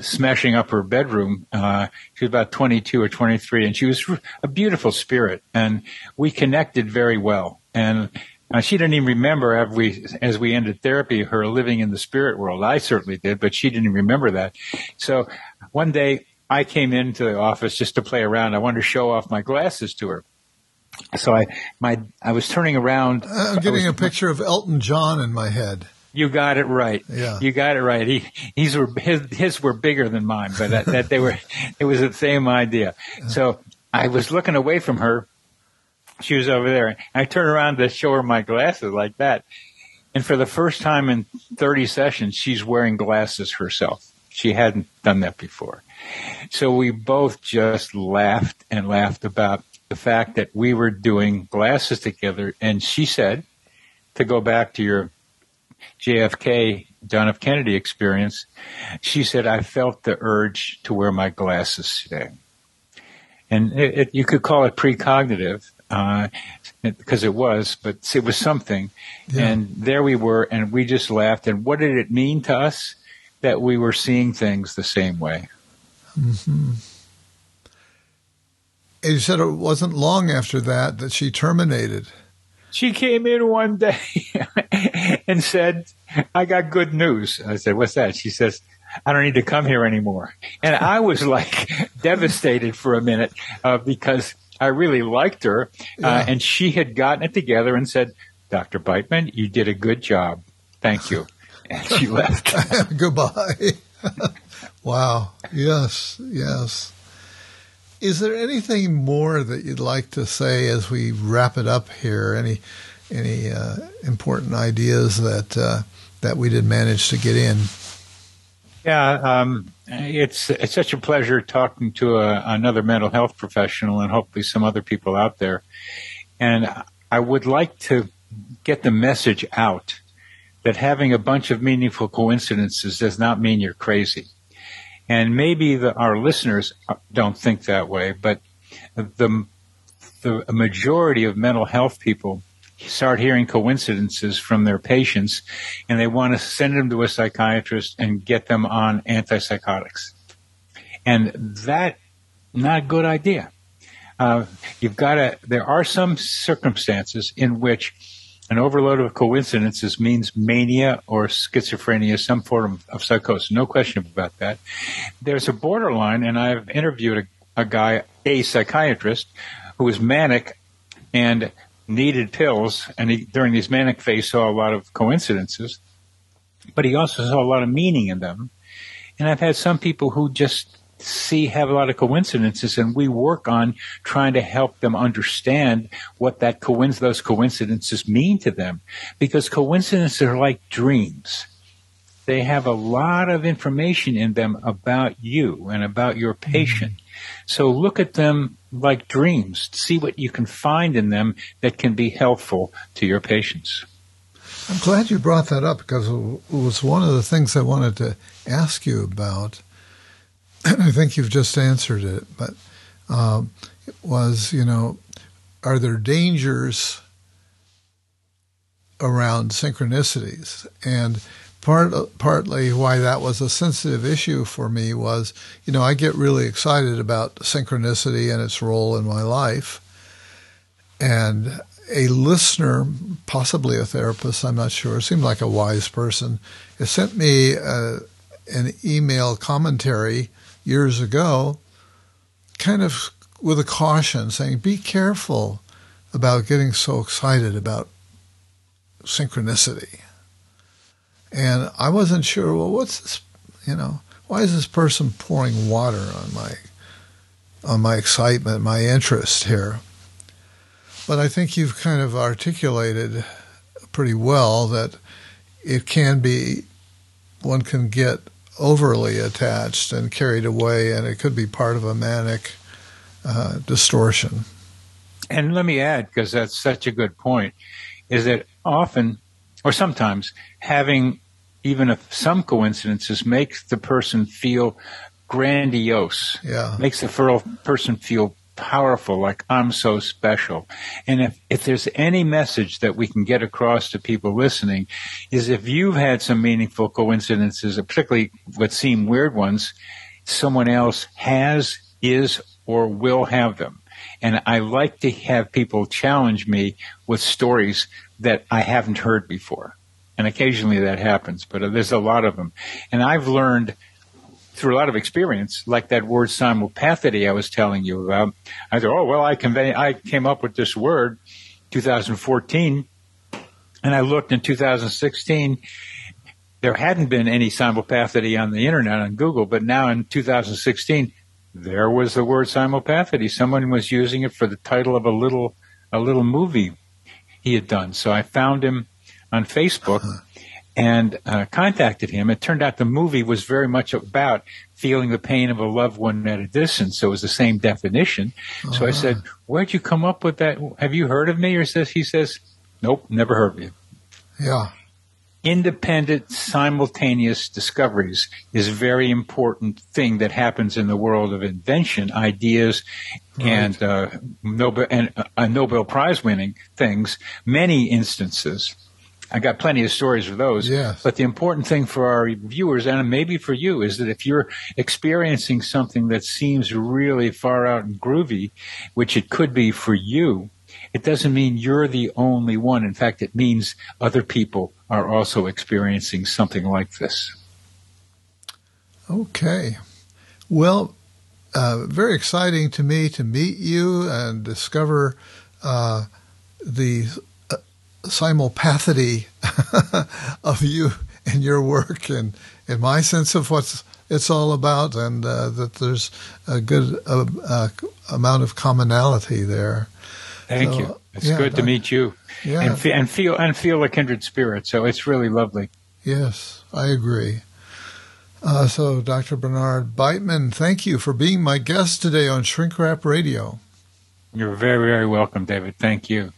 smashing up her bedroom. Uh, she was about 22 or 23 and she was a beautiful spirit and we connected very well. And uh, she didn't even remember we, as we ended therapy, her living in the spirit world. I certainly did, but she didn't remember that. So one day I came into the office just to play around. I wanted to show off my glasses to her so I my I was turning around. Uh, I'm getting was, a picture of Elton John in my head. You got it right. Yeah, you got it right. He he's were his his were bigger than mine, but that, that they were it was the same idea. So I was looking away from her. She was over there. I turned around to show her my glasses like that. And for the first time in 30 sessions, she's wearing glasses herself. She hadn't done that before. So we both just laughed and laughed about the fact that we were doing glasses together. And she said, to go back to your JFK, John F. Kennedy experience, she said, I felt the urge to wear my glasses today. And it, it, you could call it precognitive, uh, because it was, but it was something. Yeah. And there we were, and we just laughed. And what did it mean to us? That we were seeing things the same way. Mm-hmm. And you said it wasn't long after that that she terminated. She came in one day and said, I got good news. I said, What's that? She says, I don't need to come here anymore. And I was like devastated for a minute uh, because I really liked her. Uh, yeah. and she had gotten it together and said, Dr. Beitman, you did a good job. Thank you. And she left. Goodbye. wow. Yes. Yes. Is there anything more that you'd like to say as we wrap it up here? Any any uh, important ideas that uh, that we did manage to get in? Yeah, um, it's it's such a pleasure talking to a, another mental health professional and hopefully some other people out there. And I would like to get the message out that having a bunch of meaningful coincidences does not mean you're crazy. And maybe the, our listeners don't think that way, but the, the majority of mental health people start hearing coincidences from their patients and they want to send them to a psychiatrist and get them on antipsychotics. And that, not a good idea. Uh, you've got to, there are some circumstances in which an overload of coincidences means mania or schizophrenia, some form of, psychosis. No question about that. There's a borderline, and I've interviewed a, a guy, a psychiatrist, who was manic and needed pills, and he, during these manic phase saw a lot of coincidences, but he also saw a lot of meaning in them. And I've had some people who just see have a lot of coincidences and we work on trying to help them understand what that coinc- those coincidences mean to them. Because coincidences are like dreams. They have a lot of information in them about you and about your patient. Mm-hmm. so look at them like dreams. See what you can find in them that can be helpful to your patients. I'm glad you brought that up because it was one of the things I wanted to ask you about I think you've just answered it, but um, it was, you know, are there dangers around synchronicities? And part partly why that was a sensitive issue for me was, you know, I get really excited about synchronicity and its role in my life. And a listener, possibly a therapist, I'm not sure, seemed like a wise person, sent me uh, an email commentary years ago, kind of with a caution saying, be careful about getting so excited about synchronicity. And I wasn't sure, well, what's this, you know, why is this person pouring water on my, on my excitement, my interest here? But I think you've kind of articulated pretty well that it can be, one can get overly attached and carried away, and it could be part of a manic uh, distortion. And let me add, because that's such a good point, is that often, or sometimes, having even some coincidences makes the person feel grandiose. Yeah. Makes the person feel powerful, like I'm so special. And if, if there's any message that we can get across to people listening is if you've had some meaningful coincidences, particularly what seem weird ones, someone else has, is, or will have them. And I like to have people challenge me with stories that I haven't heard before. And occasionally that happens, but there's a lot of them. And I've learned – through a lot of experience, like that word simulpathity I was telling you about. I thought, oh well, I convey, I came up with this word, 2014, and I looked in 2016. There hadn't been any simulpathity on the internet on Google, but now in 2016, there was the word simulpathity. Someone was using it for the title of a little a little movie he had done. So I found him on Facebook. And uh, contacted him. It turned out the movie was very much about feeling the pain of a loved one at a distance. So it was the same definition. Uh-huh. So I said, uh-huh. "Where'd you come up with that? Have you heard of me?" Or says he says, "Nope, never heard of you." Yeah. Independent, simultaneous discoveries is a very important thing that happens in the world of invention, ideas, right. and uh, Nobel and uh, Nobel Prize winning things. Many instances I got plenty of stories of those. Yes. But the important thing for our viewers and maybe for you is that if you're experiencing something that seems really far out and groovy, which it could be for you, it doesn't mean you're the only one. In fact, it means other people are also experiencing something like this. Okay. Well, uh, very exciting to me to meet you and discover uh, the simulpathity of you and your work and, and my sense of what it's all about, and uh, that there's a good uh, uh, amount of commonality there. Thank so, you. It's yeah, good to meet you, yeah. and, fe- and feel and feel a kindred spirit. So it's really lovely. Yes, I agree. Uh, so, Dr. Bernard Beitman, thank you for being my guest today on Shrink Rap Radio. You're very, very welcome, David. Thank you.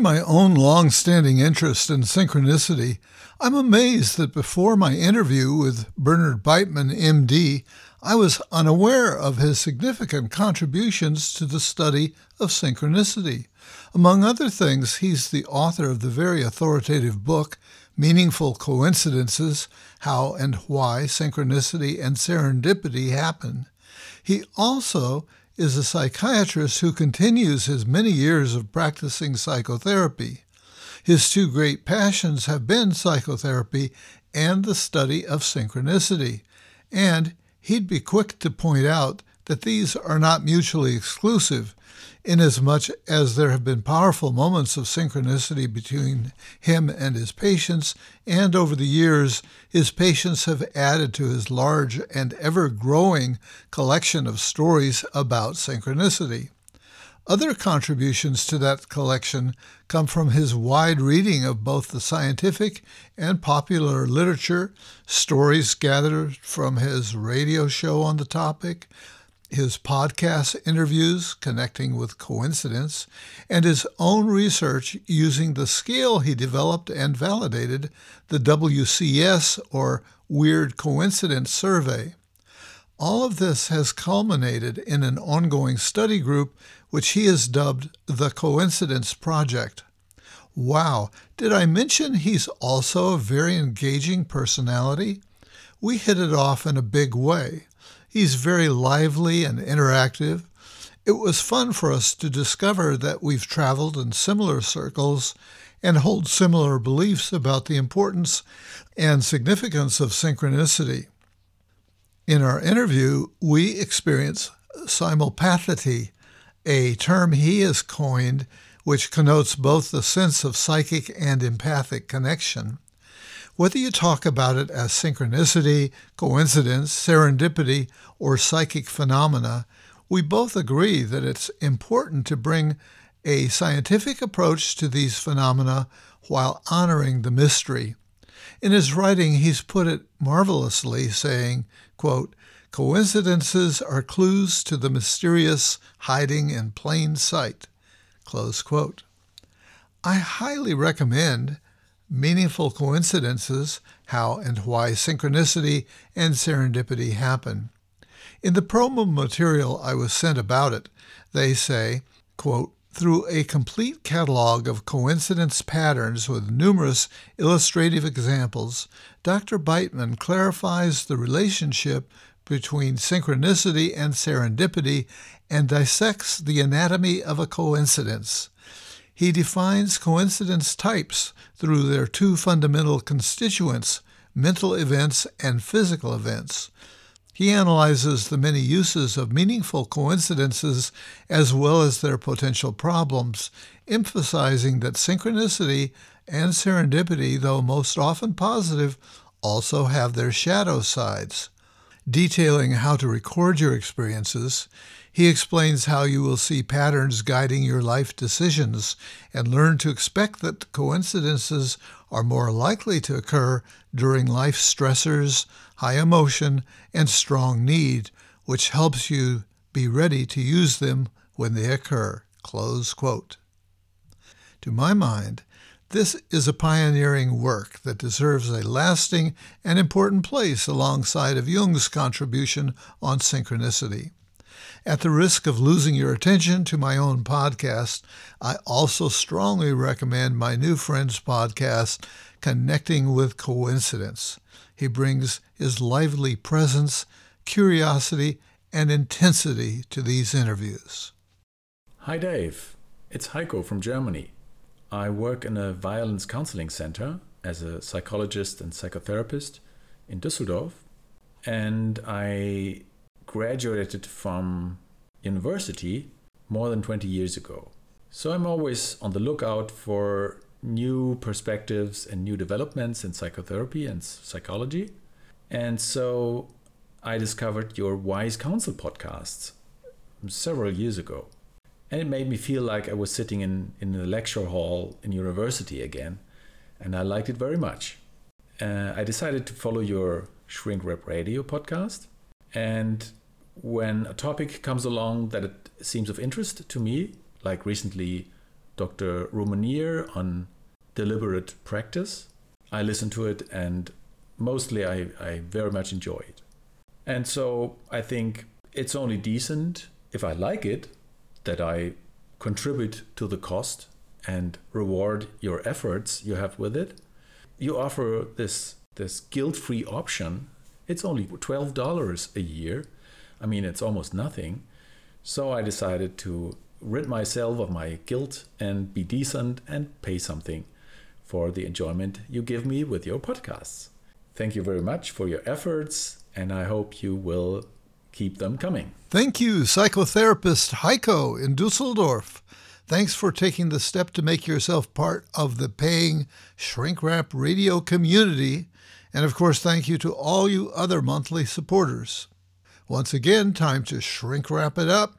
My own long standing interest in synchronicity, I'm amazed that before my interview with Bernard Beitman, MD, I was unaware of his significant contributions to the study of synchronicity. Among other things, he's the author of the very authoritative book, Meaningful Coincidences How and Why Synchronicity and Serendipity Happen. He also is a psychiatrist who continues his many years of practicing psychotherapy. His two great passions have been psychotherapy and the study of synchronicity, and he'd be quick to point out that these are not mutually exclusive, inasmuch as there have been powerful moments of synchronicity between him and his patients, and over the years, his patients have added to his large and ever growing collection of stories about synchronicity. Other contributions to that collection come from his wide reading of both the scientific and popular literature, stories gathered from his radio show on the topic, his podcast interviews connecting with coincidence, and his own research using the scale he developed and validated, the WCS or Weird Coincidence Survey. All of this has culminated in an ongoing study group which he has dubbed the Coincidence Project. Wow, did I mention he's also a very engaging personality? We hit it off in a big way. He's very lively and interactive. It was fun for us to discover that we've traveled in similar circles and hold similar beliefs about the importance and significance of synchronicity. In our interview, we experience simulpathity, a term he has coined which connotes both the sense of psychic and empathic connection. Whether you talk about it as synchronicity, coincidence, serendipity, or psychic phenomena, we both agree that it's important to bring a scientific approach to these phenomena while honoring the mystery. In his writing, he's put it marvelously, saying, quote, Coincidences are clues to the mysterious hiding in plain sight. Close quote. I highly recommend Meaningful Coincidences How and Why Synchronicity and Serendipity Happen. In the promo material I was sent about it, they say, quote, through a complete catalog of coincidence patterns with numerous illustrative examples, Dr. Beitman clarifies the relationship between synchronicity and serendipity and dissects the anatomy of a coincidence. He defines coincidence types through their two fundamental constituents, mental events and physical events. He analyzes the many uses of meaningful coincidences as well as their potential problems, emphasizing that synchronicity and serendipity, though most often positive, also have their shadow sides detailing how to record your experiences, he explains how you will see patterns guiding your life decisions and learn to expect that coincidences are more likely to occur during life stressors, high emotion, and strong need, which helps you be ready to use them when they occur. Close quote. To my mind, This is a pioneering work that deserves a lasting and important place alongside of Jung's contribution on synchronicity. At the risk of losing your attention to my own podcast, I also strongly recommend my new friend's podcast, Connecting with Coincidence. He brings his lively presence, curiosity, and intensity to these interviews. Hi, Dave. It's Heiko from Germany. I work in a violence counseling center as a psychologist and psychotherapist in Düsseldorf, and I graduated from university more than 20 years ago. So I'm always on the lookout for new perspectives and new developments in psychotherapy and psychology. And so I discovered your Wise Counsel podcasts several years ago. And it made me feel like I was sitting in, in a lecture hall in university again. And I liked it very much. Uh, I decided to follow your Shrink Rap Radio podcast. And when a topic comes along that it seems of interest to me, like recently Dr. Rousmaniere on deliberate practice, I listen to it and mostly I, I very much enjoy it. And so I think it's only decent if I like it that I contribute to the cost and reward your efforts you have with it. You offer this this guilt-free option. It's only $12 a year. I mean, it's almost nothing. So I decided to rid myself of my guilt and be decent and pay something for the enjoyment you give me with your podcasts. Thank you very much for your efforts, and I hope you will keep them coming. Thank you, psychotherapist Heiko in Dusseldorf. Thanks for taking the step to make yourself part of the paying Shrink Rap radio community. And of course, thank you to all you other monthly supporters. Once again, time to shrink wrap it up.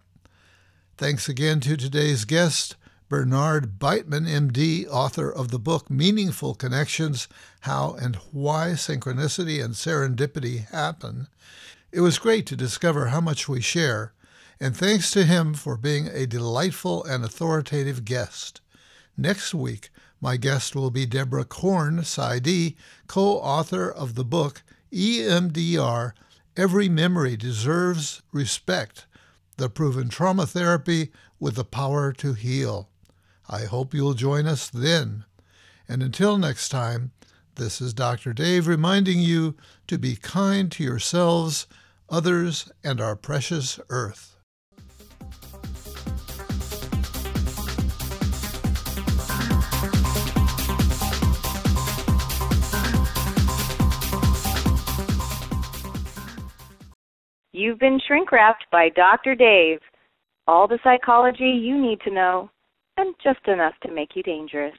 Thanks again to today's guest, Bernard Beitman, MD, author of the book Meaningful Connections How and Why Synchronicity and Serendipity Happen. It was great to discover how much we share, and thanks to him for being a delightful and authoritative guest. Next week, my guest will be Deborah Korn PsyD, co author of the book EMDR Every Memory Deserves Respect The Proven Trauma Therapy with the Power to Heal. I hope you'll join us then. And until next time, this is Dr. Dave reminding you to be kind to yourselves, others, and our precious earth. You've been shrink wrapped by Dr. Dave. All the psychology you need to know, and just enough to make you dangerous.